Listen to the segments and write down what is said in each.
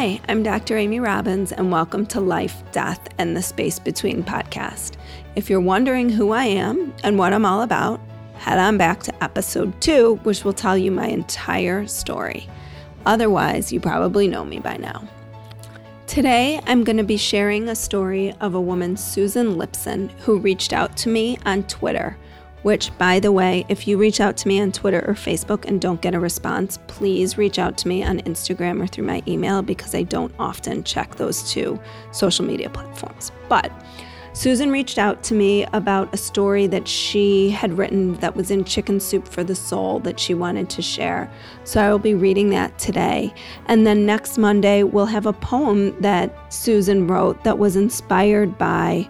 Hi, I'm Dr. Amy Robbins, and welcome to Life, Death, and the Space Between podcast. If you're wondering who I am and what I'm all about, head on back to episode two, which will tell you my entire story. Otherwise, you probably know me by now. Today, I'm going to be sharing a story of a woman, Susan Lipson, who reached out to me on Twitter which, by the way, if you reach out to me on Twitter or Facebook and don't get a response, please reach out to me on Instagram or through my email because I don't often check those two social media platforms. But Susan reached out to me about a story that she had written that was in Chicken Soup for the Soul that she wanted to share. So I will be reading that today. And then next Monday, we'll have a poem that Susan wrote that was inspired by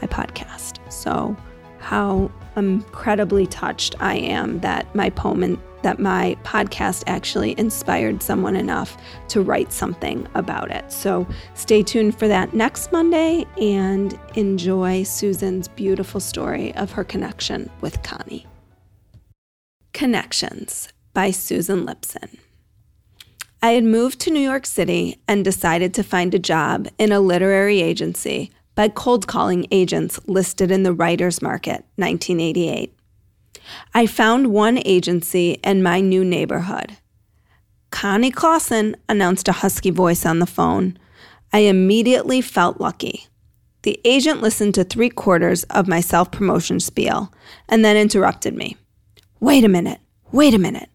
my podcast. So, how incredibly touched I am that my poem and that my podcast actually inspired someone enough to write something about it. So stay tuned for that next Monday and enjoy Susan's beautiful story of her connection with Connie. Connections by Susan Lipson. I had moved to New York City and decided to find a job in a literary agency by cold calling agents listed in the Writers Market, 1988. I found one agency in my new neighborhood. Connie Clausen announced a husky voice on the phone. I immediately felt lucky. The agent listened to three quarters of my self promotion spiel and then interrupted me. Wait a minute, wait a minute.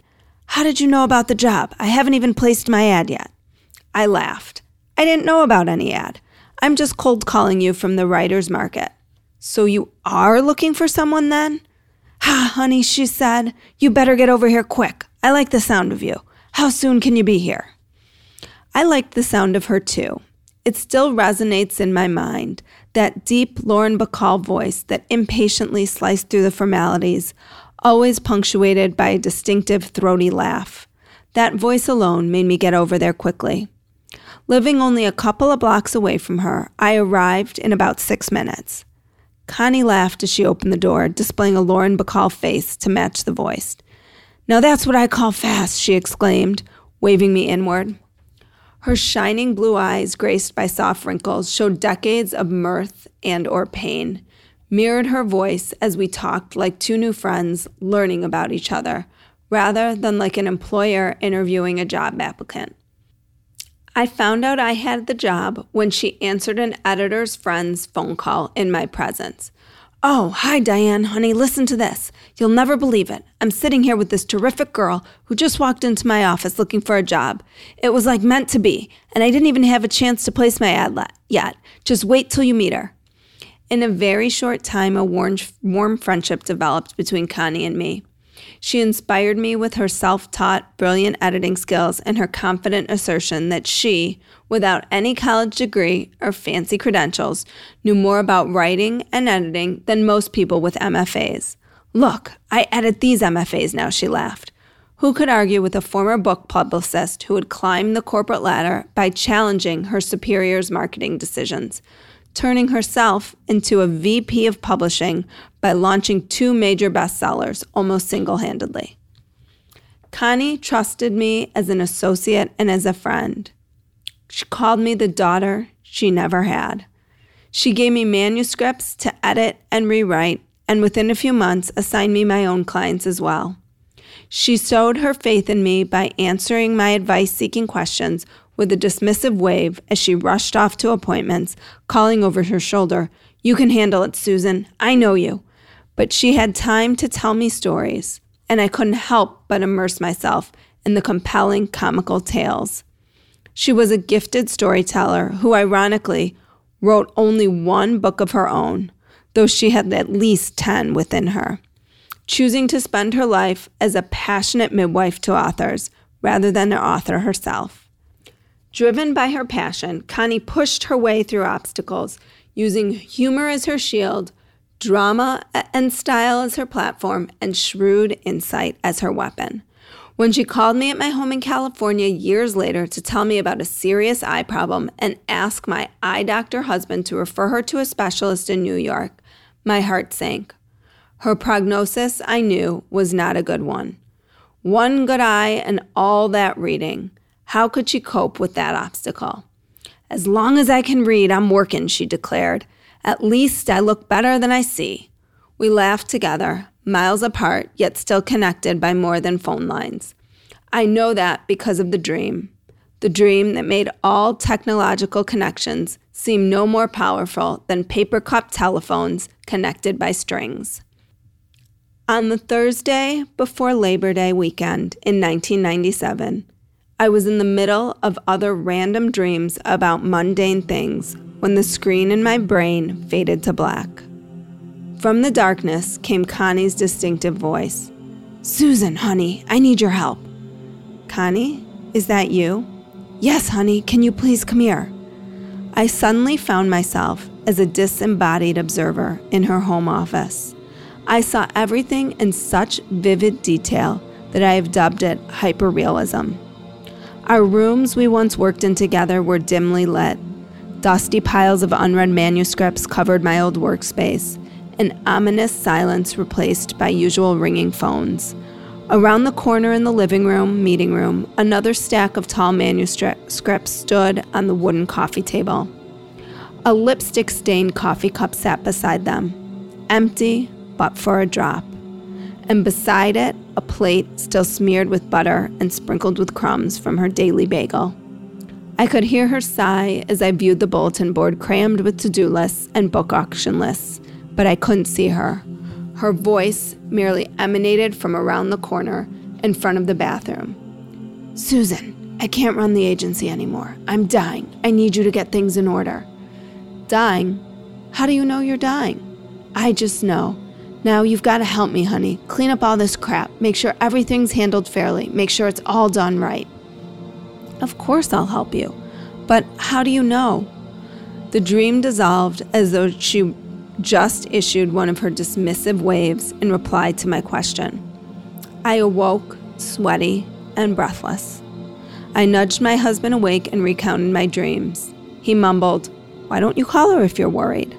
How did you know about the job? I haven't even placed my ad yet. I laughed. I didn't know about any ad. I'm just cold calling you from the writer's market. So you are looking for someone then? Ah, honey, she said, you better get over here quick. I like the sound of you. How soon can you be here? I liked the sound of her too. It still resonates in my mind, that deep Lauren Bacall voice that impatiently sliced through the formalities, always punctuated by a distinctive throaty laugh. That voice alone made me get over there quickly. Living only a couple of blocks away from her, I arrived in about six minutes. Connie laughed as she opened the door, displaying a Lauren Bacall face to match the voice. Now that's what I call fast, she exclaimed, waving me inward. Her shining blue eyes, graced by soft wrinkles, showed decades of mirth and or pain, mirrored her voice as we talked like two new friends learning about each other, rather than like an employer interviewing a job applicant. I found out I had the job when she answered an editor's friend's phone call in my presence. Oh, hi, Diane, honey, listen to this. You'll never believe it. I'm sitting here with this terrific girl who just walked into my office looking for a job. It was like meant to be, and I didn't even have a chance to place my ad yet. Just wait till you meet her. In a very short time, a warm, warm friendship developed between Connie and me. She inspired me with her self taught, brilliant editing skills and her confident assertion that she, without any college degree or fancy credentials, knew more about writing and editing than most people with MFAs. Look, I edit these MFAs now, she laughed. Who could argue with a former book publicist who had climbed the corporate ladder by challenging her superior's marketing decisions? turning herself into a VP of publishing by launching two major bestsellers almost single handedly. Connie trusted me as an associate and as a friend. She called me the daughter she never had. She gave me manuscripts to edit and rewrite, and within a few months assigned me my own clients as well. She sowed her faith in me by answering my advice seeking questions with a dismissive wave as she rushed off to appointments, calling over her shoulder, You can handle it, Susan. I know you. But she had time to tell me stories, and I couldn't help but immerse myself in the compelling comical tales. She was a gifted storyteller who, ironically, wrote only one book of her own, though she had at least 10 within her, choosing to spend her life as a passionate midwife to authors rather than an author herself. Driven by her passion, Connie pushed her way through obstacles, using humor as her shield, drama and style as her platform, and shrewd insight as her weapon. When she called me at my home in California years later to tell me about a serious eye problem and ask my eye doctor husband to refer her to a specialist in New York, my heart sank. Her prognosis, I knew, was not a good one. One good eye and all that reading. How could she cope with that obstacle? As long as I can read, I'm working, she declared. At least I look better than I see. We laughed together, miles apart, yet still connected by more than phone lines. I know that because of the dream. The dream that made all technological connections seem no more powerful than paper cup telephones connected by strings. On the Thursday before Labor Day weekend in 1997, I was in the middle of other random dreams about mundane things when the screen in my brain faded to black. From the darkness came Connie's distinctive voice Susan, honey, I need your help. Connie, is that you? Yes, honey, can you please come here? I suddenly found myself as a disembodied observer in her home office. I saw everything in such vivid detail that I have dubbed it hyperrealism. Our rooms we once worked in together were dimly lit. Dusty piles of unread manuscripts covered my old workspace, an ominous silence replaced by usual ringing phones. Around the corner in the living room, meeting room, another stack of tall manuscripts stood on the wooden coffee table. A lipstick stained coffee cup sat beside them, empty but for a drop and beside it, a plate still smeared with butter and sprinkled with crumbs from her daily bagel. I could hear her sigh as I viewed the bulletin board crammed with to do lists and book auction lists, but I couldn't see her. Her voice merely emanated from around the corner in front of the bathroom. Susan, I can't run the agency anymore. I'm dying. I need you to get things in order. Dying? How do you know you're dying? I just know. Now you've got to help me, honey. Clean up all this crap. Make sure everything's handled fairly. Make sure it's all done right. Of course, I'll help you. But how do you know? The dream dissolved as though she just issued one of her dismissive waves in reply to my question. I awoke, sweaty and breathless. I nudged my husband awake and recounted my dreams. He mumbled, Why don't you call her if you're worried?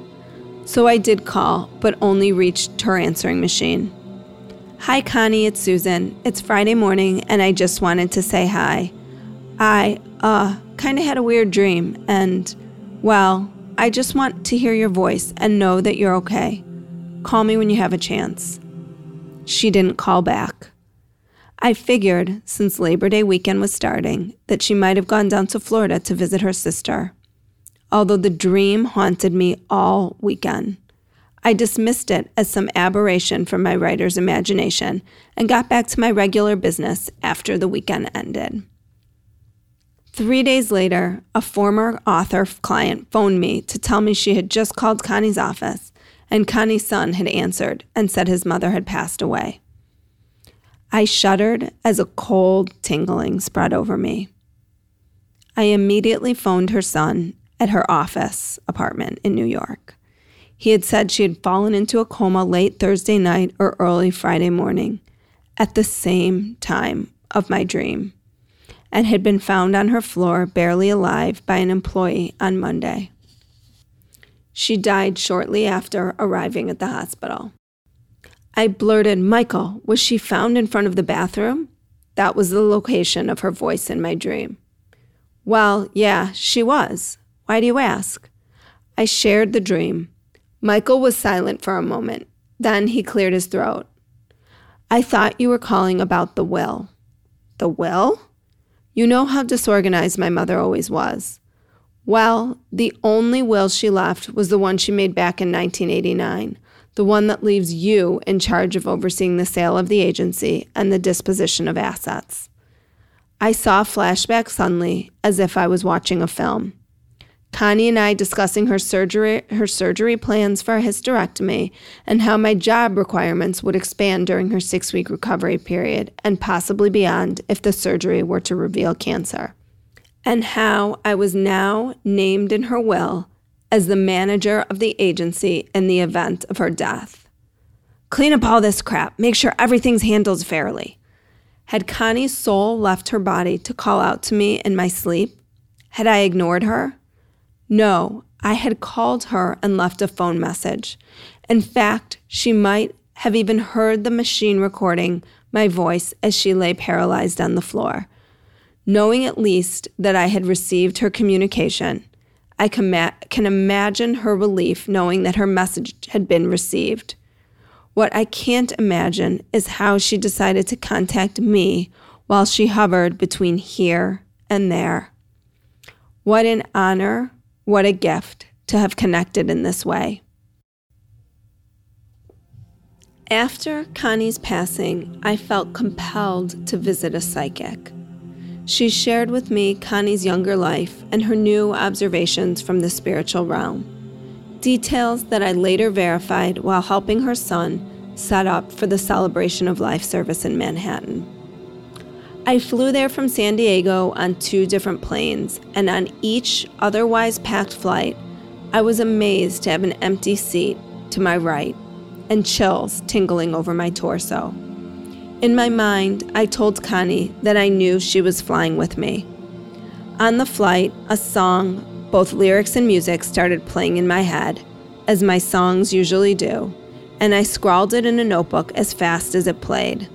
So I did call, but only reached her answering machine. Hi, Connie, it's Susan. It's Friday morning, and I just wanted to say hi. I, uh, kind of had a weird dream, and, well, I just want to hear your voice and know that you're okay. Call me when you have a chance. She didn't call back. I figured, since Labor Day weekend was starting, that she might have gone down to Florida to visit her sister although the dream haunted me all weekend. I dismissed it as some aberration from my writer's imagination and got back to my regular business after the weekend ended. Three days later, a former author client phoned me to tell me she had just called Connie's office and Connie's son had answered and said his mother had passed away. I shuddered as a cold tingling spread over me. I immediately phoned her son at her office apartment in New York. He had said she had fallen into a coma late Thursday night or early Friday morning at the same time of my dream and had been found on her floor barely alive by an employee on Monday. She died shortly after arriving at the hospital. I blurted, Michael, was she found in front of the bathroom? That was the location of her voice in my dream. Well, yeah, she was. Why do you ask? I shared the dream. Michael was silent for a moment. Then he cleared his throat. I thought you were calling about the will. The will? You know how disorganized my mother always was. Well, the only will she left was the one she made back in 1989, the one that leaves you in charge of overseeing the sale of the agency and the disposition of assets. I saw flashback suddenly, as if I was watching a film. Connie and I discussing her surgery her surgery plans for a hysterectomy and how my job requirements would expand during her 6-week recovery period and possibly beyond if the surgery were to reveal cancer. And how I was now named in her will as the manager of the agency in the event of her death. Clean up all this crap. Make sure everything's handled fairly. Had Connie's soul left her body to call out to me in my sleep? Had I ignored her? No, I had called her and left a phone message. In fact, she might have even heard the machine recording my voice as she lay paralyzed on the floor. Knowing at least that I had received her communication, I can, can imagine her relief knowing that her message had been received. What I can't imagine is how she decided to contact me while she hovered between here and there. What an honor, what a gift to have connected in this way. After Connie's passing, I felt compelled to visit a psychic. She shared with me Connie's younger life and her new observations from the spiritual realm, details that I later verified while helping her son set up for the celebration of life service in Manhattan. I flew there from San Diego on two different planes, and on each otherwise packed flight, I was amazed to have an empty seat to my right and chills tingling over my torso. In my mind, I told Connie that I knew she was flying with me. On the flight, a song, both lyrics and music, started playing in my head, as my songs usually do, and I scrawled it in a notebook as fast as it played.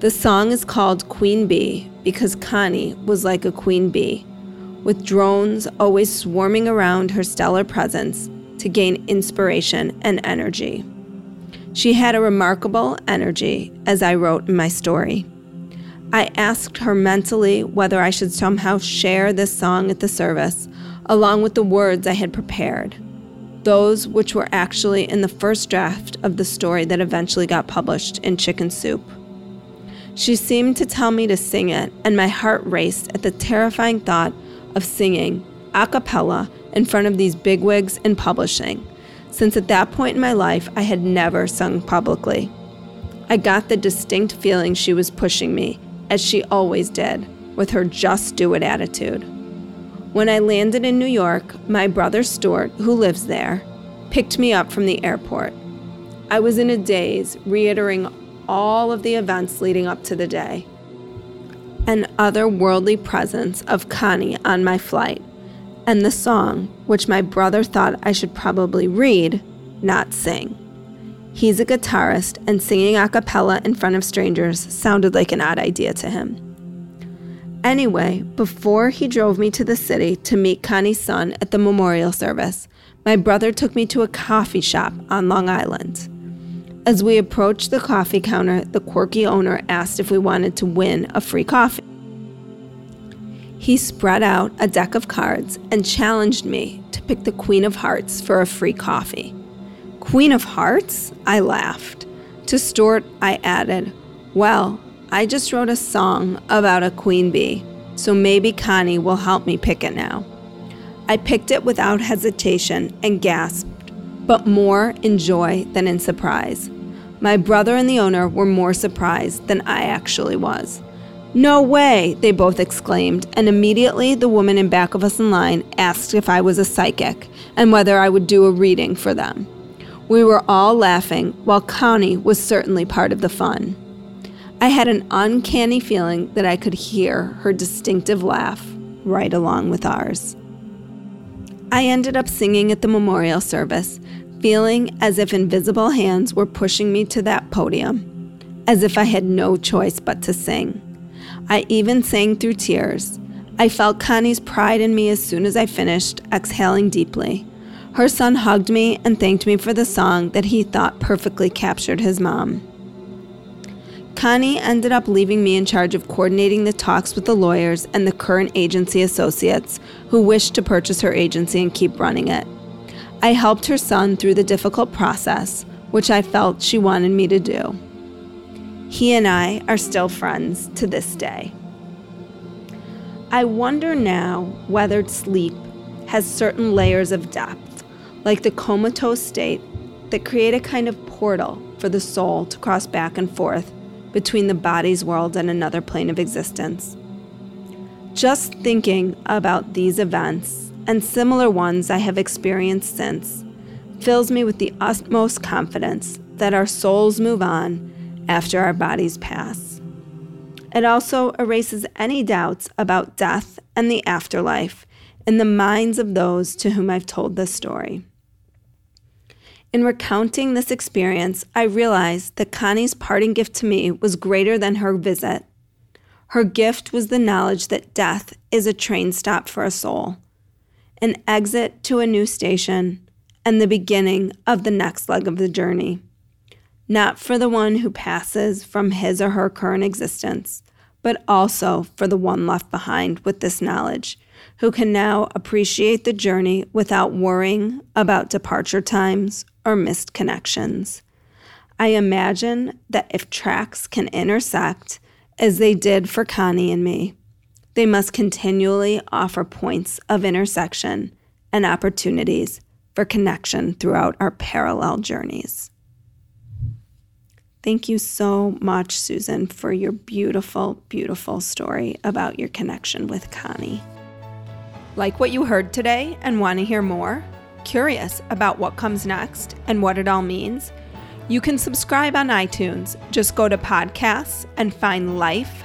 The song is called Queen Bee because Connie was like a queen bee, with drones always swarming around her stellar presence to gain inspiration and energy. She had a remarkable energy, as I wrote in my story. I asked her mentally whether I should somehow share this song at the service, along with the words I had prepared, those which were actually in the first draft of the story that eventually got published in Chicken Soup. She seemed to tell me to sing it, and my heart raced at the terrifying thought of singing a cappella in front of these bigwigs in publishing, since at that point in my life I had never sung publicly. I got the distinct feeling she was pushing me, as she always did, with her just do it attitude. When I landed in New York, my brother Stuart, who lives there, picked me up from the airport. I was in a daze, reiterating all of the events leading up to the day. An otherworldly presence of Connie on my flight, and the song, which my brother thought I should probably read, not sing. He's a guitarist, and singing a cappella in front of strangers sounded like an odd idea to him. Anyway, before he drove me to the city to meet Connie's son at the memorial service, my brother took me to a coffee shop on Long Island. As we approached the coffee counter, the quirky owner asked if we wanted to win a free coffee. He spread out a deck of cards and challenged me to pick the Queen of Hearts for a free coffee. Queen of Hearts? I laughed. To Stuart, I added, Well, I just wrote a song about a queen bee, so maybe Connie will help me pick it now. I picked it without hesitation and gasped but more in joy than in surprise. My brother and the owner were more surprised than I actually was. No way, they both exclaimed, and immediately the woman in back of us in line asked if I was a psychic and whether I would do a reading for them. We were all laughing, while Connie was certainly part of the fun. I had an uncanny feeling that I could hear her distinctive laugh right along with ours. I ended up singing at the memorial service, feeling as if invisible hands were pushing me to that podium, as if I had no choice but to sing. I even sang through tears. I felt Connie's pride in me as soon as I finished, exhaling deeply. Her son hugged me and thanked me for the song that he thought perfectly captured his mom. Connie ended up leaving me in charge of coordinating the talks with the lawyers and the current agency associates who wished to purchase her agency and keep running it. I helped her son through the difficult process, which I felt she wanted me to do. He and I are still friends to this day. I wonder now whether sleep has certain layers of depth, like the comatose state, that create a kind of portal for the soul to cross back and forth between the body's world and another plane of existence. Just thinking about these events and similar ones I have experienced since, fills me with the utmost confidence that our souls move on after our bodies pass. It also erases any doubts about death and the afterlife in the minds of those to whom I've told this story. In recounting this experience, I realized that Connie's parting gift to me was greater than her visit. Her gift was the knowledge that death is a train stop for a soul, an exit to a new station, and the beginning of the next leg of the journey. Not for the one who passes from his or her current existence, but also for the one left behind with this knowledge, who can now appreciate the journey without worrying about departure times or missed connections. I imagine that if tracks can intersect, as they did for Connie and me, they must continually offer points of intersection and opportunities for connection throughout our parallel journeys. Thank you so much, Susan, for your beautiful, beautiful story about your connection with Connie. Like what you heard today and want to hear more? Curious about what comes next and what it all means? You can subscribe on iTunes. Just go to podcasts and find Life,